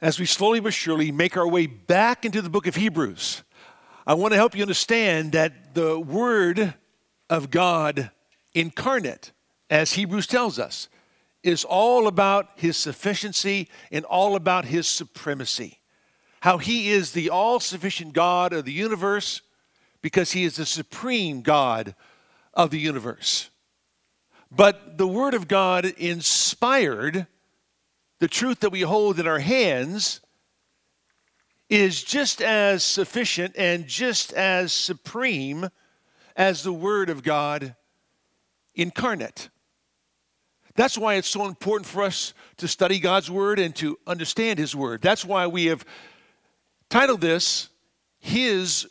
as we slowly but surely make our way back into the book of Hebrews, I want to help you understand that the Word of God incarnate, as Hebrews tells us, is all about His sufficiency and all about His supremacy. How He is the all sufficient God of the universe because He is the supreme God of the universe. But the Word of God inspired the truth that we hold in our hands is just as sufficient and just as supreme as the Word of God incarnate. That's why it's so important for us to study God's Word and to understand His Word. That's why we have titled this, His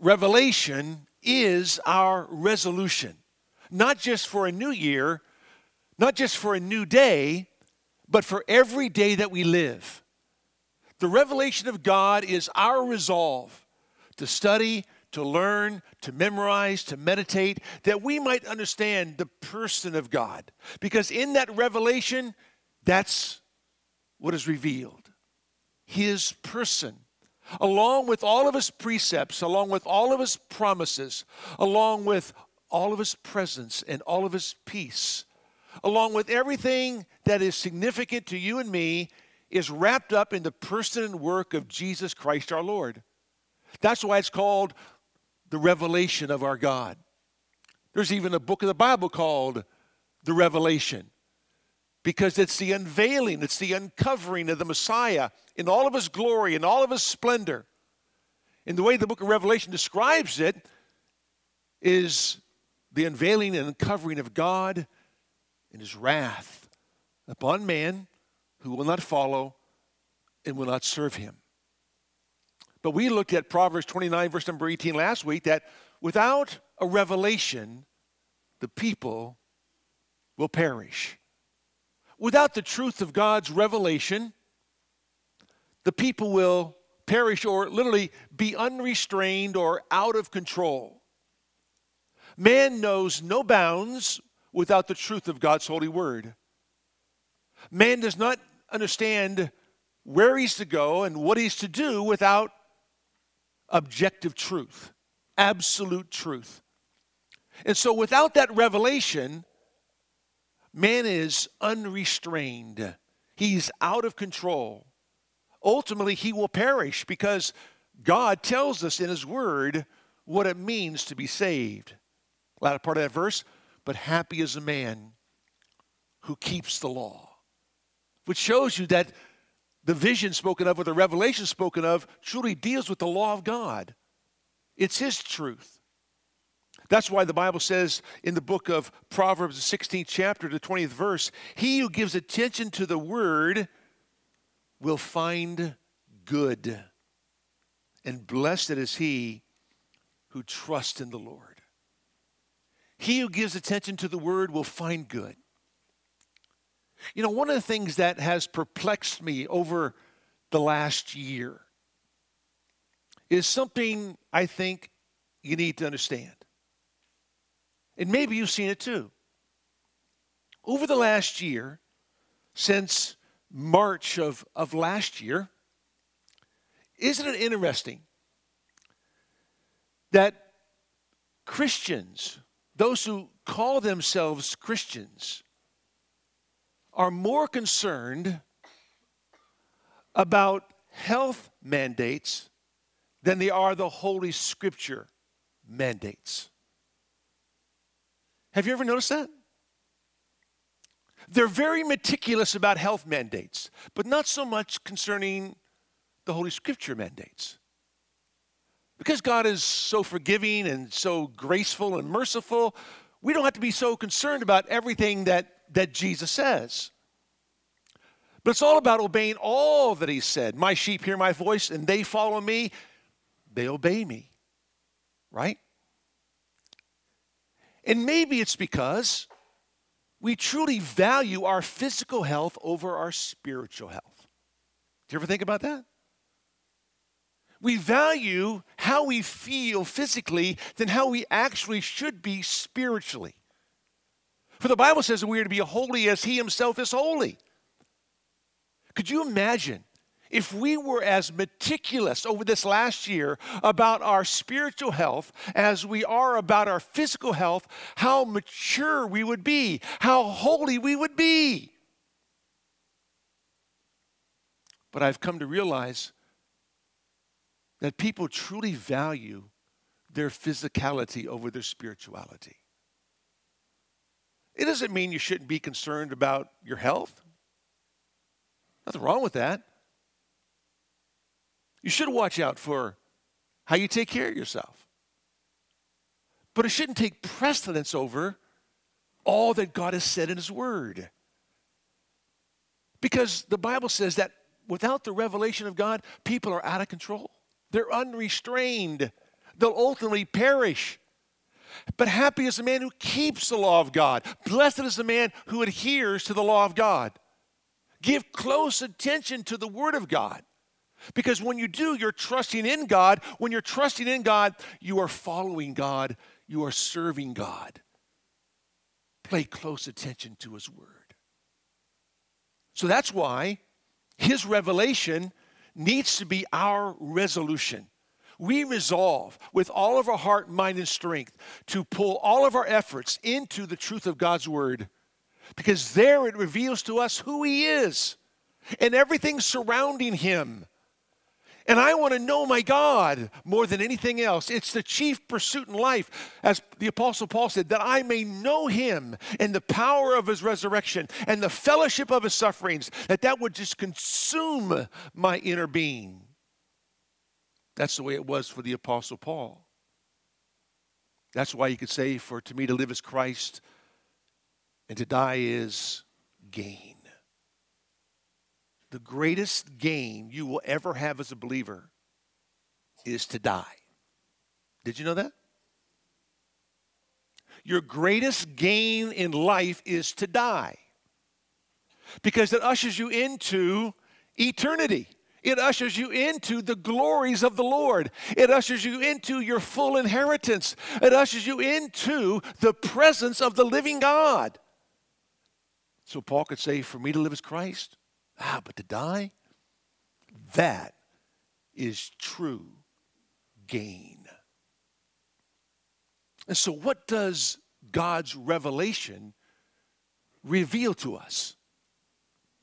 Revelation is Our Resolution. Not just for a new year, not just for a new day, but for every day that we live. The revelation of God is our resolve to study, to learn, to memorize, to meditate, that we might understand the person of God. Because in that revelation, that's what is revealed His person. Along with all of His precepts, along with all of His promises, along with all of His presence and all of His peace, along with everything that is significant to you and me, is wrapped up in the person and work of Jesus Christ our Lord. That's why it's called the revelation of our God. There's even a book of the Bible called the Revelation because it's the unveiling, it's the uncovering of the Messiah in all of his glory, in all of his splendor. In the way the book of Revelation describes it, is the unveiling and uncovering of God and his wrath upon man who will not follow and will not serve him. But we looked at Proverbs 29, verse number 18 last week that without a revelation, the people will perish. Without the truth of God's revelation, the people will perish or literally be unrestrained or out of control. Man knows no bounds without the truth of God's holy word. Man does not understand where he's to go and what he's to do without objective truth, absolute truth. And so, without that revelation, man is unrestrained. He's out of control. Ultimately, he will perish because God tells us in His Word what it means to be saved. Latter part of that verse, but happy is a man who keeps the law, which shows you that the vision spoken of or the revelation spoken of truly deals with the law of God. It's His truth. That's why the Bible says in the book of Proverbs, the 16th chapter, the 20th verse, he who gives attention to the word will find good. And blessed is he who trusts in the Lord. He who gives attention to the word will find good. You know, one of the things that has perplexed me over the last year is something I think you need to understand. And maybe you've seen it too. Over the last year, since March of, of last year, isn't it interesting that Christians, those who call themselves Christians, are more concerned about health mandates than they are the Holy Scripture mandates. Have you ever noticed that? They're very meticulous about health mandates, but not so much concerning the Holy Scripture mandates. Because God is so forgiving and so graceful and merciful, we don't have to be so concerned about everything that that Jesus says. But it's all about obeying all that he said. My sheep hear my voice and they follow me, they obey me. Right? And maybe it's because we truly value our physical health over our spiritual health. Do you ever think about that? We value how we feel physically than how we actually should be spiritually. For the Bible says that we are to be holy as He Himself is holy. Could you imagine if we were as meticulous over this last year about our spiritual health as we are about our physical health, how mature we would be, how holy we would be. But I've come to realize that people truly value their physicality over their spirituality. It doesn't mean you shouldn't be concerned about your health. Nothing wrong with that. You should watch out for how you take care of yourself. But it shouldn't take precedence over all that God has said in His Word. Because the Bible says that without the revelation of God, people are out of control. They're unrestrained. They'll ultimately perish. But happy is the man who keeps the law of God. Blessed is the man who adheres to the law of God. Give close attention to the Word of God. Because when you do, you're trusting in God. When you're trusting in God, you are following God, you are serving God. Pay close attention to His Word. So that's why His revelation needs to be our resolution. We resolve with all of our heart, mind, and strength to pull all of our efforts into the truth of God's Word because there it reveals to us who He is and everything surrounding Him and I want to know my God more than anything else. It's the chief pursuit in life, as the Apostle Paul said, that I may know him and the power of his resurrection and the fellowship of his sufferings, that that would just consume my inner being. That's the way it was for the Apostle Paul. That's why you could say, For to me to live is Christ, and to die is gain the greatest gain you will ever have as a believer is to die. Did you know that? Your greatest gain in life is to die because it ushers you into eternity. It ushers you into the glories of the Lord. It ushers you into your full inheritance. It ushers you into the presence of the living God. So Paul could say, For me to live as Christ, Ah, but to die, that is true gain. And so, what does God's revelation reveal to us?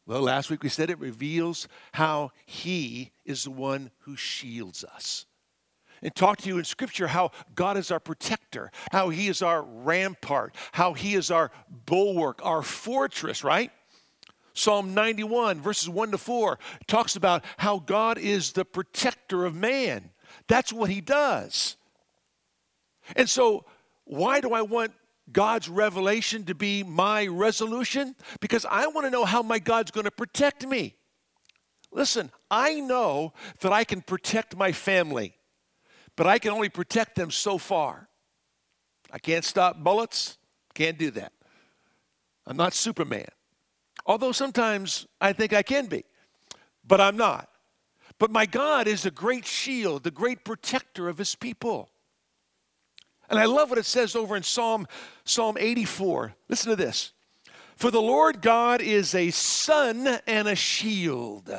Well, last week we said it reveals how He is the one who shields us. And talk to you in Scripture how God is our protector, how He is our rampart, how He is our bulwark, our fortress, right? Psalm 91, verses 1 to 4, talks about how God is the protector of man. That's what he does. And so, why do I want God's revelation to be my resolution? Because I want to know how my God's going to protect me. Listen, I know that I can protect my family, but I can only protect them so far. I can't stop bullets, can't do that. I'm not Superman. Although sometimes I think I can be, but I'm not. But my God is the great shield, the great protector of his people. And I love what it says over in Psalm, Psalm 84. Listen to this. For the Lord God is a sun and a shield.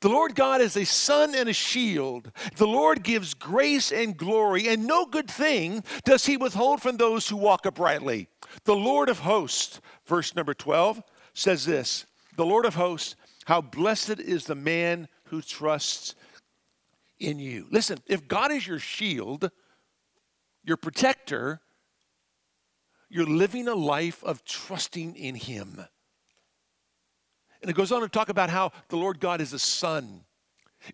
The Lord God is a sun and a shield. The Lord gives grace and glory, and no good thing does he withhold from those who walk uprightly. The Lord of hosts, verse number 12, says this The Lord of hosts, how blessed is the man who trusts in you. Listen, if God is your shield, your protector, you're living a life of trusting in Him. And it goes on to talk about how the Lord God is a sun.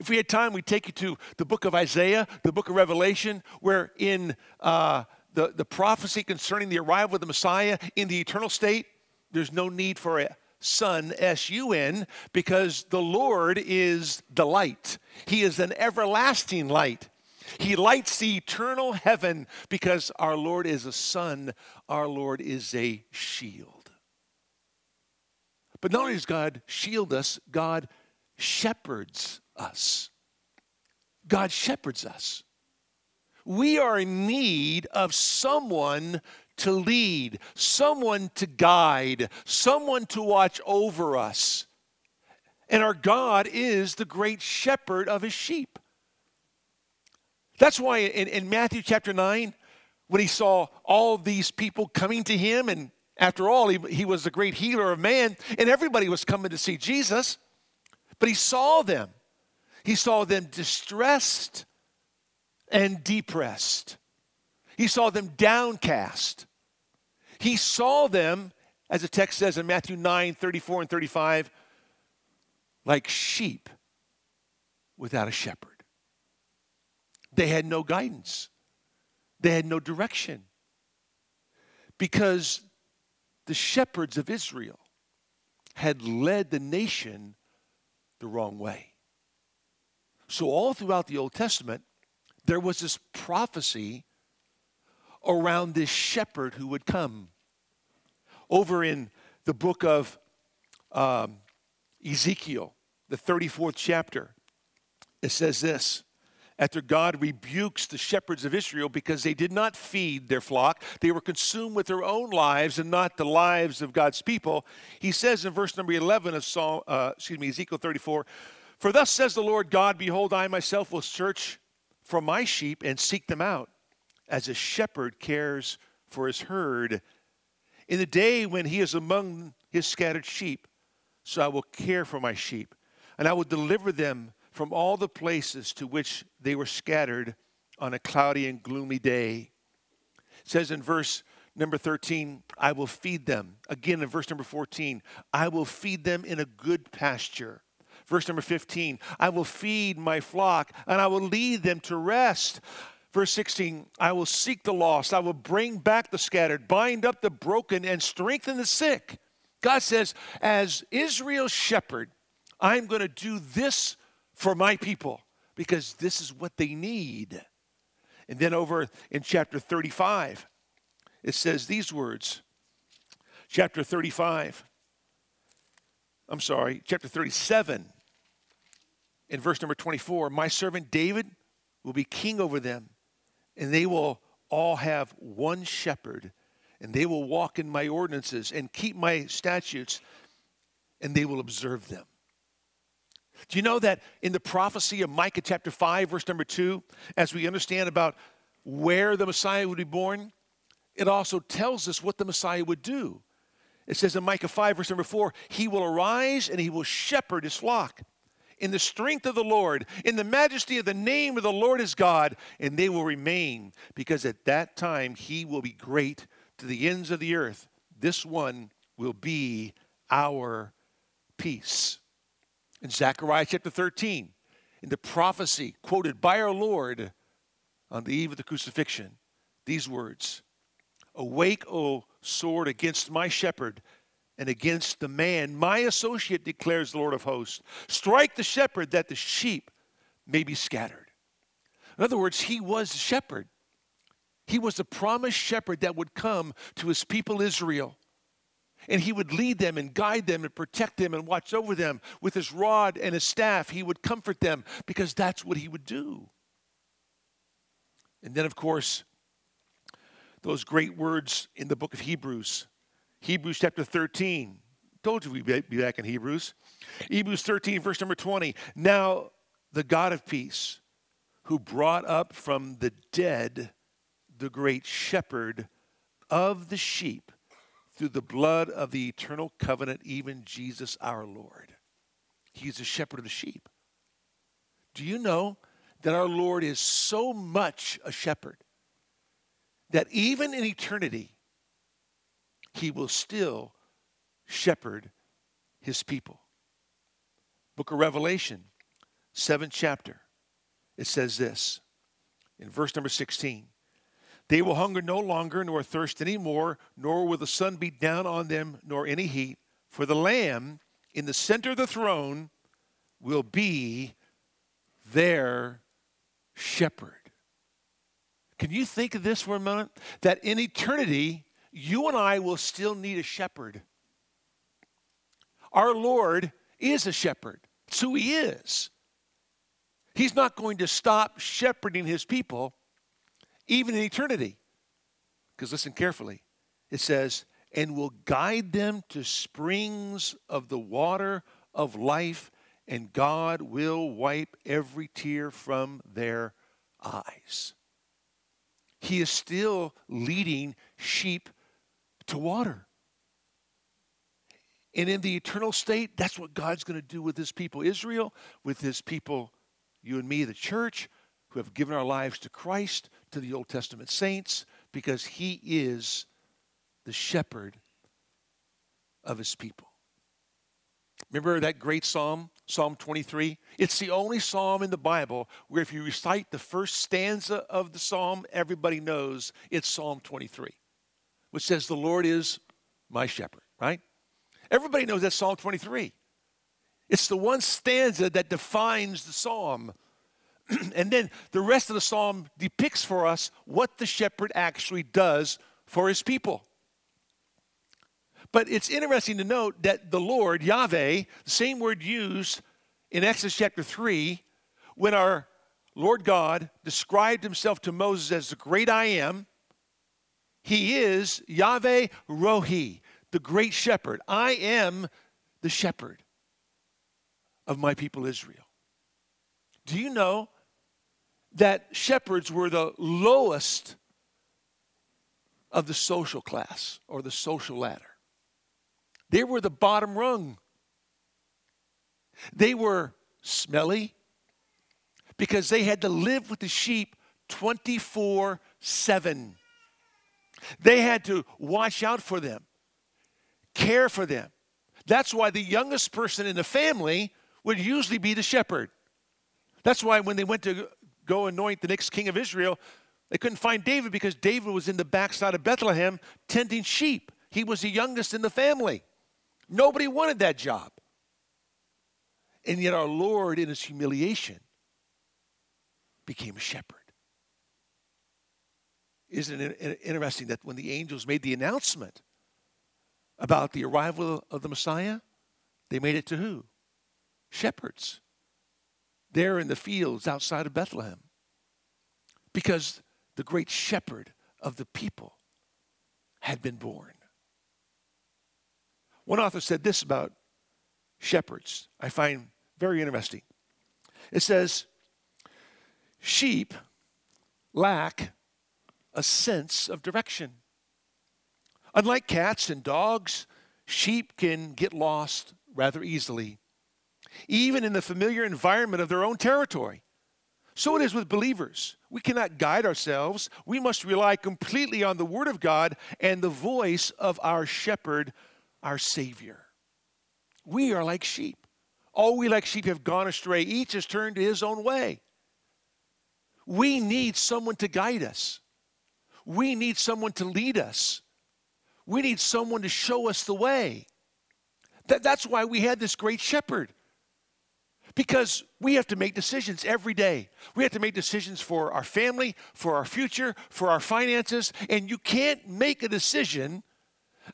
If we had time, we'd take you to the book of Isaiah, the book of Revelation, where in uh, the, the prophecy concerning the arrival of the Messiah in the eternal state, there's no need for a sun, S U N, because the Lord is the light. He is an everlasting light. He lights the eternal heaven because our Lord is a sun, our Lord is a shield. But not only does God shield us, God shepherds us. God shepherds us. We are in need of someone to lead, someone to guide, someone to watch over us. And our God is the great shepherd of his sheep. That's why in, in Matthew chapter 9, when he saw all these people coming to him, and after all, he, he was the great healer of man, and everybody was coming to see Jesus, but he saw them. He saw them distressed and depressed. He saw them downcast. He saw them, as the text says in Matthew 9 34 and 35, like sheep without a shepherd. They had no guidance, they had no direction. Because the shepherds of Israel had led the nation the wrong way. So, all throughout the Old Testament, there was this prophecy around this shepherd who would come. Over in the book of um, Ezekiel, the 34th chapter, it says this after God rebukes the shepherds of Israel because they did not feed their flock. They were consumed with their own lives and not the lives of God's people. He says in verse number 11 of Psalm, uh, excuse me, Ezekiel 34, For thus says the Lord God, Behold, I myself will search for my sheep and seek them out, as a shepherd cares for his herd. In the day when he is among his scattered sheep, so I will care for my sheep, and I will deliver them from all the places to which they were scattered on a cloudy and gloomy day. It says in verse number 13, I will feed them. Again in verse number 14, I will feed them in a good pasture. Verse number 15, I will feed my flock and I will lead them to rest. Verse 16, I will seek the lost. I will bring back the scattered, bind up the broken, and strengthen the sick. God says, as Israel's shepherd, I'm going to do this for my people because this is what they need. And then over in chapter 35, it says these words. Chapter 35, I'm sorry, chapter 37, in verse number 24 My servant David will be king over them, and they will all have one shepherd, and they will walk in my ordinances and keep my statutes, and they will observe them. Do you know that in the prophecy of Micah chapter 5, verse number 2, as we understand about where the Messiah would be born, it also tells us what the Messiah would do. It says in Micah 5, verse number 4, He will arise and He will shepherd His flock in the strength of the Lord, in the majesty of the name of the Lord his God, and they will remain, because at that time He will be great to the ends of the earth. This one will be our peace in Zechariah chapter 13, in the prophecy quoted by our Lord on the eve of the crucifixion, these words Awake, O sword, against my shepherd and against the man, my associate, declares the Lord of hosts. Strike the shepherd that the sheep may be scattered. In other words, he was the shepherd. He was the promised shepherd that would come to his people Israel. And he would lead them and guide them and protect them and watch over them with his rod and his staff. He would comfort them because that's what he would do. And then, of course, those great words in the book of Hebrews, Hebrews chapter 13. Told you we'd be back in Hebrews. Hebrews 13, verse number 20. Now, the God of peace, who brought up from the dead the great shepherd of the sheep through the blood of the eternal covenant, even Jesus our Lord. He's the shepherd of the sheep. Do you know that our Lord is so much a shepherd that even in eternity, he will still shepherd his people? Book of Revelation, seventh chapter, it says this in verse number 16 they will hunger no longer, nor thirst any more, nor will the sun beat down on them, nor any heat. For the Lamb in the center of the throne will be their shepherd. Can you think of this for a moment? That in eternity, you and I will still need a shepherd. Our Lord is a shepherd. It's who He is. He's not going to stop shepherding His people even in eternity. Because listen carefully. It says, and will guide them to springs of the water of life, and God will wipe every tear from their eyes. He is still leading sheep to water. And in the eternal state, that's what God's going to do with his people Israel, with his people, you and me, the church, who have given our lives to Christ, to the Old Testament saints, because he is the shepherd of his people. Remember that great psalm, Psalm 23? It's the only psalm in the Bible where if you recite the first stanza of the psalm, everybody knows it's Psalm 23, which says, The Lord is my shepherd, right? Everybody knows that Psalm 23. It's the one stanza that defines the psalm. and then the rest of the psalm depicts for us what the shepherd actually does for his people. But it's interesting to note that the Lord, Yahweh, the same word used in Exodus chapter 3, when our Lord God described himself to Moses as the great I am, he is Yahweh Rohi, the great shepherd. I am the shepherd of my people Israel. Do you know that shepherds were the lowest of the social class or the social ladder? They were the bottom rung. They were smelly because they had to live with the sheep 24 7. They had to watch out for them, care for them. That's why the youngest person in the family would usually be the shepherd. That's why when they went to go anoint the next king of Israel, they couldn't find David because David was in the backside of Bethlehem tending sheep. He was the youngest in the family. Nobody wanted that job. And yet, our Lord, in his humiliation, became a shepherd. Isn't it interesting that when the angels made the announcement about the arrival of the Messiah, they made it to who? Shepherds. There in the fields outside of Bethlehem. Because the great shepherd of the people had been born. One author said this about shepherds, I find very interesting. It says, Sheep lack a sense of direction. Unlike cats and dogs, sheep can get lost rather easily, even in the familiar environment of their own territory. So it is with believers. We cannot guide ourselves. We must rely completely on the Word of God and the voice of our shepherd, our Savior. We are like sheep. All we like sheep have gone astray. Each has turned to his own way. We need someone to guide us. We need someone to lead us. We need someone to show us the way. That, that's why we had this great shepherd. Because we have to make decisions every day. We have to make decisions for our family, for our future, for our finances. And you can't make a decision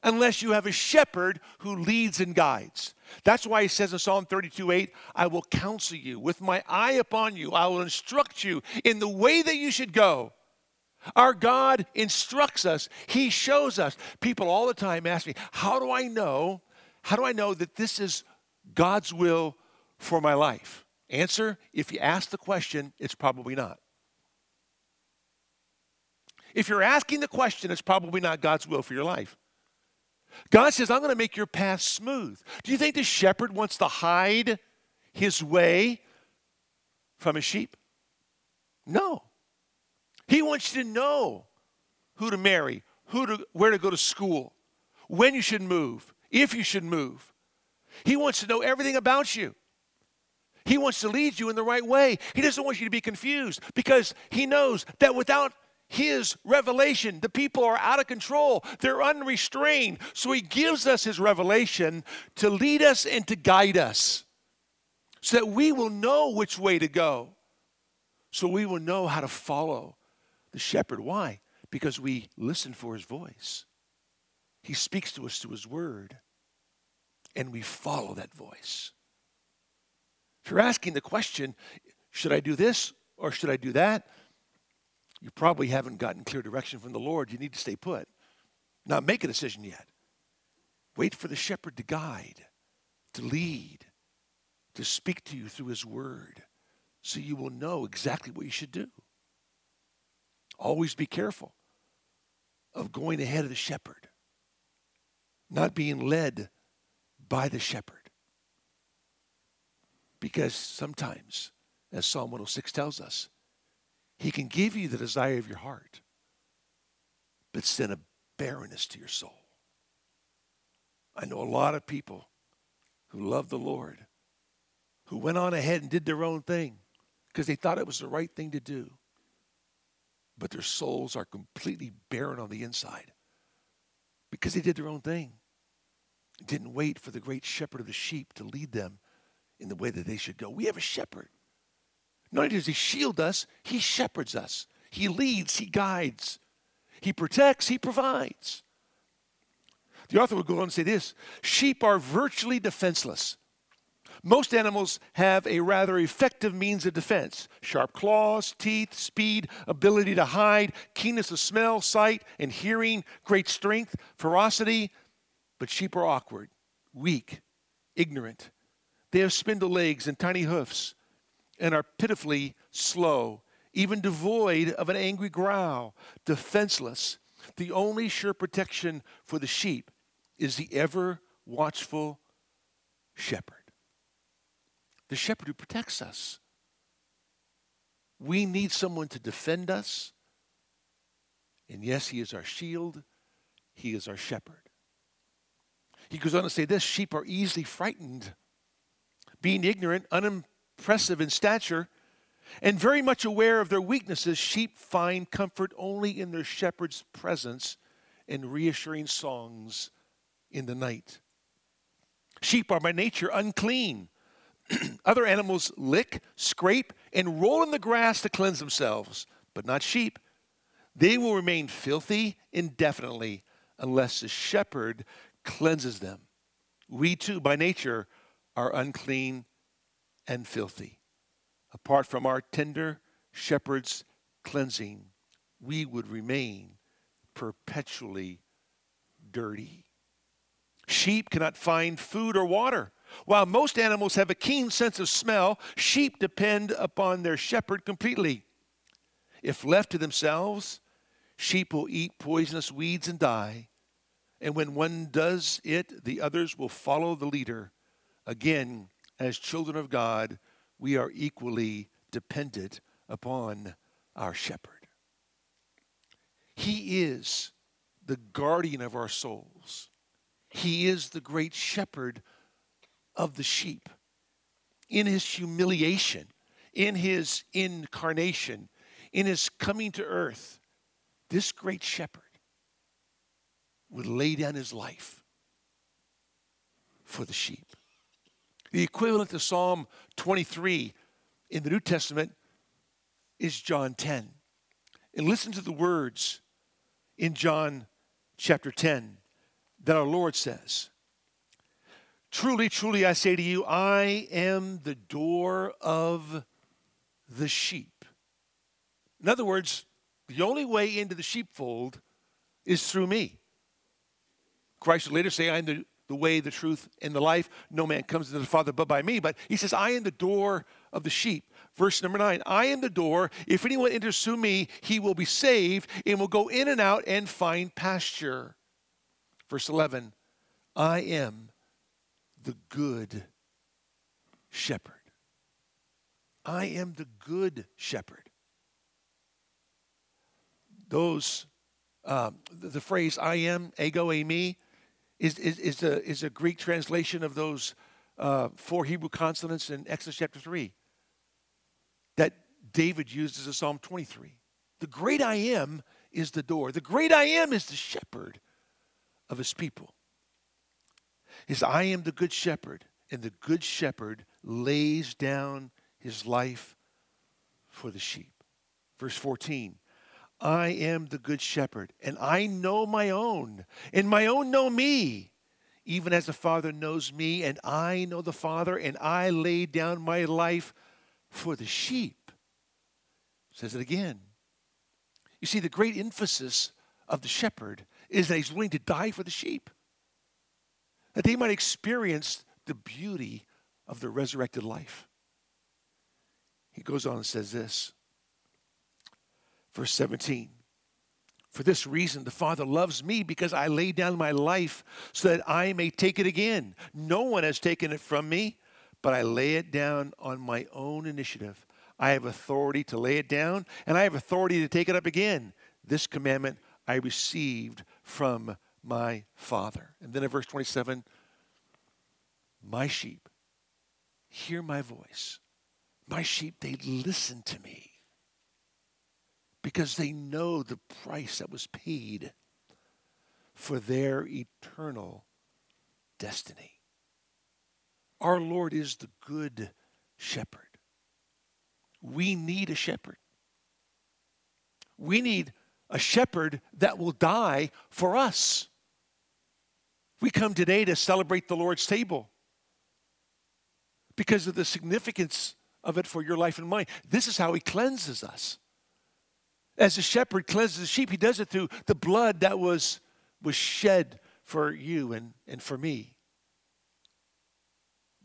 unless you have a shepherd who leads and guides. That's why he says in Psalm 32 8, I will counsel you with my eye upon you. I will instruct you in the way that you should go. Our God instructs us, He shows us. People all the time ask me, How do I know? How do I know that this is God's will for my life? Answer if you ask the question, it's probably not. If you're asking the question, it's probably not God's will for your life. God says, I'm going to make your path smooth. Do you think the shepherd wants to hide his way from his sheep? No. He wants you to know who to marry, who to, where to go to school, when you should move, if you should move. He wants to know everything about you. He wants to lead you in the right way. He doesn't want you to be confused because he knows that without his revelation. The people are out of control, they're unrestrained. So he gives us his revelation to lead us and to guide us so that we will know which way to go. So we will know how to follow the shepherd. Why? Because we listen for his voice. He speaks to us through his word, and we follow that voice. If you're asking the question, should I do this or should I do that? you probably haven't gotten clear direction from the Lord. You need to stay put. Not make a decision yet. Wait for the shepherd to guide, to lead, to speak to you through his word so you will know exactly what you should do. Always be careful of going ahead of the shepherd, not being led by the shepherd. Because sometimes, as Psalm 106 tells us, he can give you the desire of your heart, but send a barrenness to your soul. I know a lot of people who love the Lord who went on ahead and did their own thing because they thought it was the right thing to do. But their souls are completely barren on the inside because they did their own thing. Didn't wait for the great shepherd of the sheep to lead them in the way that they should go. We have a shepherd. Not only does he shield us, he shepherds us. He leads, he guides, he protects, he provides. The author would go on and say this sheep are virtually defenseless. Most animals have a rather effective means of defense sharp claws, teeth, speed, ability to hide, keenness of smell, sight, and hearing, great strength, ferocity. But sheep are awkward, weak, ignorant. They have spindle legs and tiny hoofs and are pitifully slow, even devoid of an angry growl, defenseless. The only sure protection for the sheep is the ever watchful shepherd the shepherd who protects us. We need someone to defend us. And yes, he is our shield, he is our shepherd. He goes on to say this sheep are easily frightened, being ignorant, unimpressive in stature, and very much aware of their weaknesses. Sheep find comfort only in their shepherd's presence and reassuring songs in the night. Sheep are by nature unclean Other animals lick, scrape, and roll in the grass to cleanse themselves, but not sheep. They will remain filthy indefinitely unless the shepherd cleanses them. We too, by nature, are unclean and filthy. Apart from our tender shepherd's cleansing, we would remain perpetually dirty. Sheep cannot find food or water. While most animals have a keen sense of smell, sheep depend upon their shepherd completely. If left to themselves, sheep will eat poisonous weeds and die. And when one does it, the others will follow the leader. Again, as children of God, we are equally dependent upon our shepherd. He is the guardian of our souls. He is the great shepherd of the sheep. In his humiliation, in his incarnation, in his coming to earth, this great shepherd would lay down his life for the sheep. The equivalent to Psalm 23 in the New Testament is John 10. And listen to the words in John chapter 10 that our Lord says Truly, truly, I say to you, I am the door of the sheep. In other words, the only way into the sheepfold is through me. Christ will later say, I am the, the way, the truth, and the life. No man comes to the Father but by me. But he says, I am the door of the sheep. Verse number nine I am the door. If anyone enters through me, he will be saved and will go in and out and find pasture. Verse 11 I am the good shepherd. I am the good shepherd. Those, um, the, the, phrase I am, ego, eimi, is, is, is, a, is a Greek translation of those uh, four Hebrew consonants in Exodus chapter 3 that David used as a Psalm 23. The great I am is the door, the great I am is the shepherd of his people is I am the good shepherd, and the good shepherd lays down his life for the sheep. Verse 14 I am the good shepherd, and I know my own, and my own know me, even as the Father knows me, and I know the Father, and I lay down my life for the sheep. Says it again. You see, the great emphasis of the shepherd is that he's willing to die for the sheep that they might experience the beauty of the resurrected life. He goes on and says this. Verse 17 For this reason, the Father loves me because I lay down my life so that I may take it again. No one has taken it from me, but I lay it down on my own initiative. I have authority to lay it down, and I have authority to take it up again. This commandment I received from my Father. And then in verse 27, my sheep hear my voice. My sheep, they listen to me because they know the price that was paid for their eternal destiny. Our Lord is the good shepherd. We need a shepherd. We need a shepherd that will die for us. We come today to celebrate the Lord's table because of the significance of it for your life and mine. This is how he cleanses us. As a shepherd cleanses the sheep, he does it through the blood that was, was shed for you and, and for me.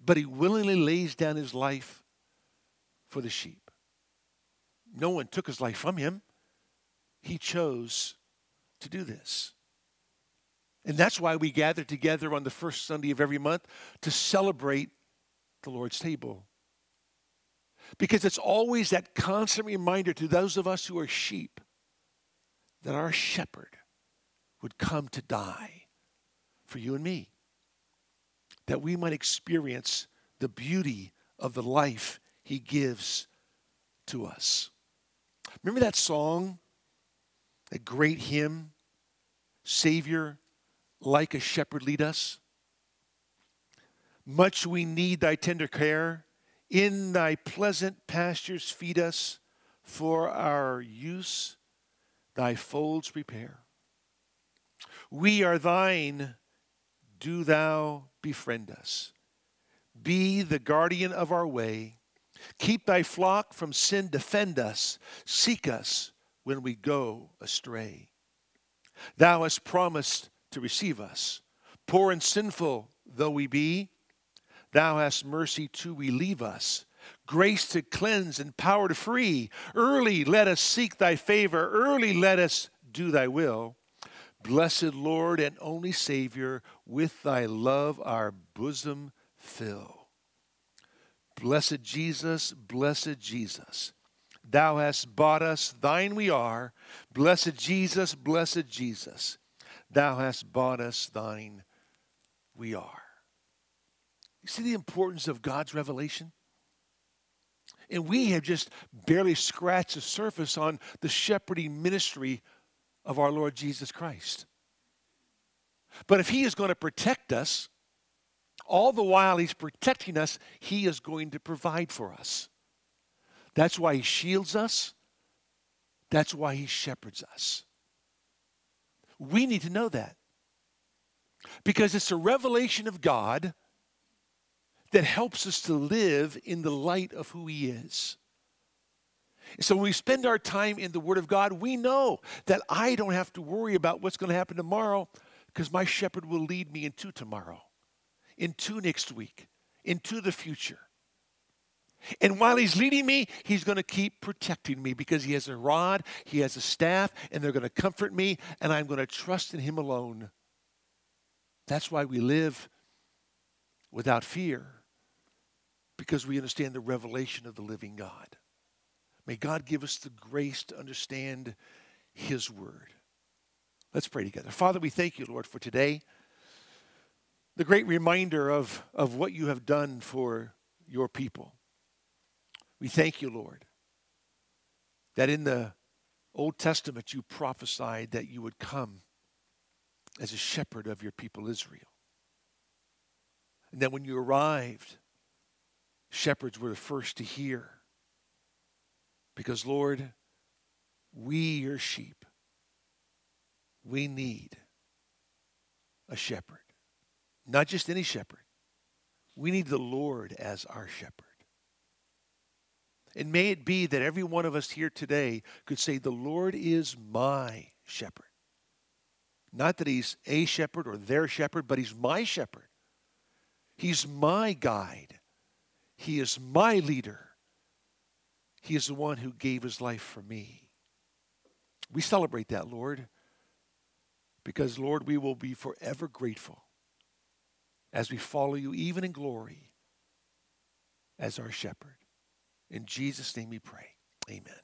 But he willingly lays down his life for the sheep. No one took his life from him. He chose to do this. And that's why we gather together on the first Sunday of every month to celebrate the Lord's table. Because it's always that constant reminder to those of us who are sheep that our shepherd would come to die for you and me, that we might experience the beauty of the life he gives to us. Remember that song, that great hymn, Savior, like a shepherd lead us? Much we need thy tender care. In thy pleasant pastures feed us. For our use, thy folds prepare. We are thine. Do thou befriend us. Be the guardian of our way. Keep thy flock from sin. Defend us. Seek us when we go astray. Thou hast promised to receive us. Poor and sinful though we be, thou hast mercy to relieve us, grace to cleanse and power to free. Early let us seek thy favor, early let us do thy will. Blessed Lord and only Savior, with thy love our bosom fill. Blessed Jesus, blessed Jesus, thou hast bought us, thine we are. Blessed Jesus, blessed Jesus. Thou hast bought us, thine we are. You see the importance of God's revelation? And we have just barely scratched the surface on the shepherding ministry of our Lord Jesus Christ. But if He is going to protect us, all the while He's protecting us, He is going to provide for us. That's why He shields us, that's why He shepherds us. We need to know that. Because it's a revelation of God that helps us to live in the light of who He is. So when we spend our time in the Word of God, we know that I don't have to worry about what's going to happen tomorrow because my shepherd will lead me into tomorrow, into next week, into the future. And while he's leading me, he's going to keep protecting me because he has a rod, he has a staff, and they're going to comfort me, and I'm going to trust in him alone. That's why we live without fear because we understand the revelation of the living God. May God give us the grace to understand his word. Let's pray together. Father, we thank you, Lord, for today. The great reminder of, of what you have done for your people. We thank you, Lord, that in the Old Testament you prophesied that you would come as a shepherd of your people Israel. And that when you arrived, shepherds were the first to hear. Because, Lord, we, your sheep, we need a shepherd. Not just any shepherd. We need the Lord as our shepherd. And may it be that every one of us here today could say, The Lord is my shepherd. Not that he's a shepherd or their shepherd, but he's my shepherd. He's my guide. He is my leader. He is the one who gave his life for me. We celebrate that, Lord, because, Lord, we will be forever grateful as we follow you, even in glory, as our shepherd. In Jesus' name we pray. Amen.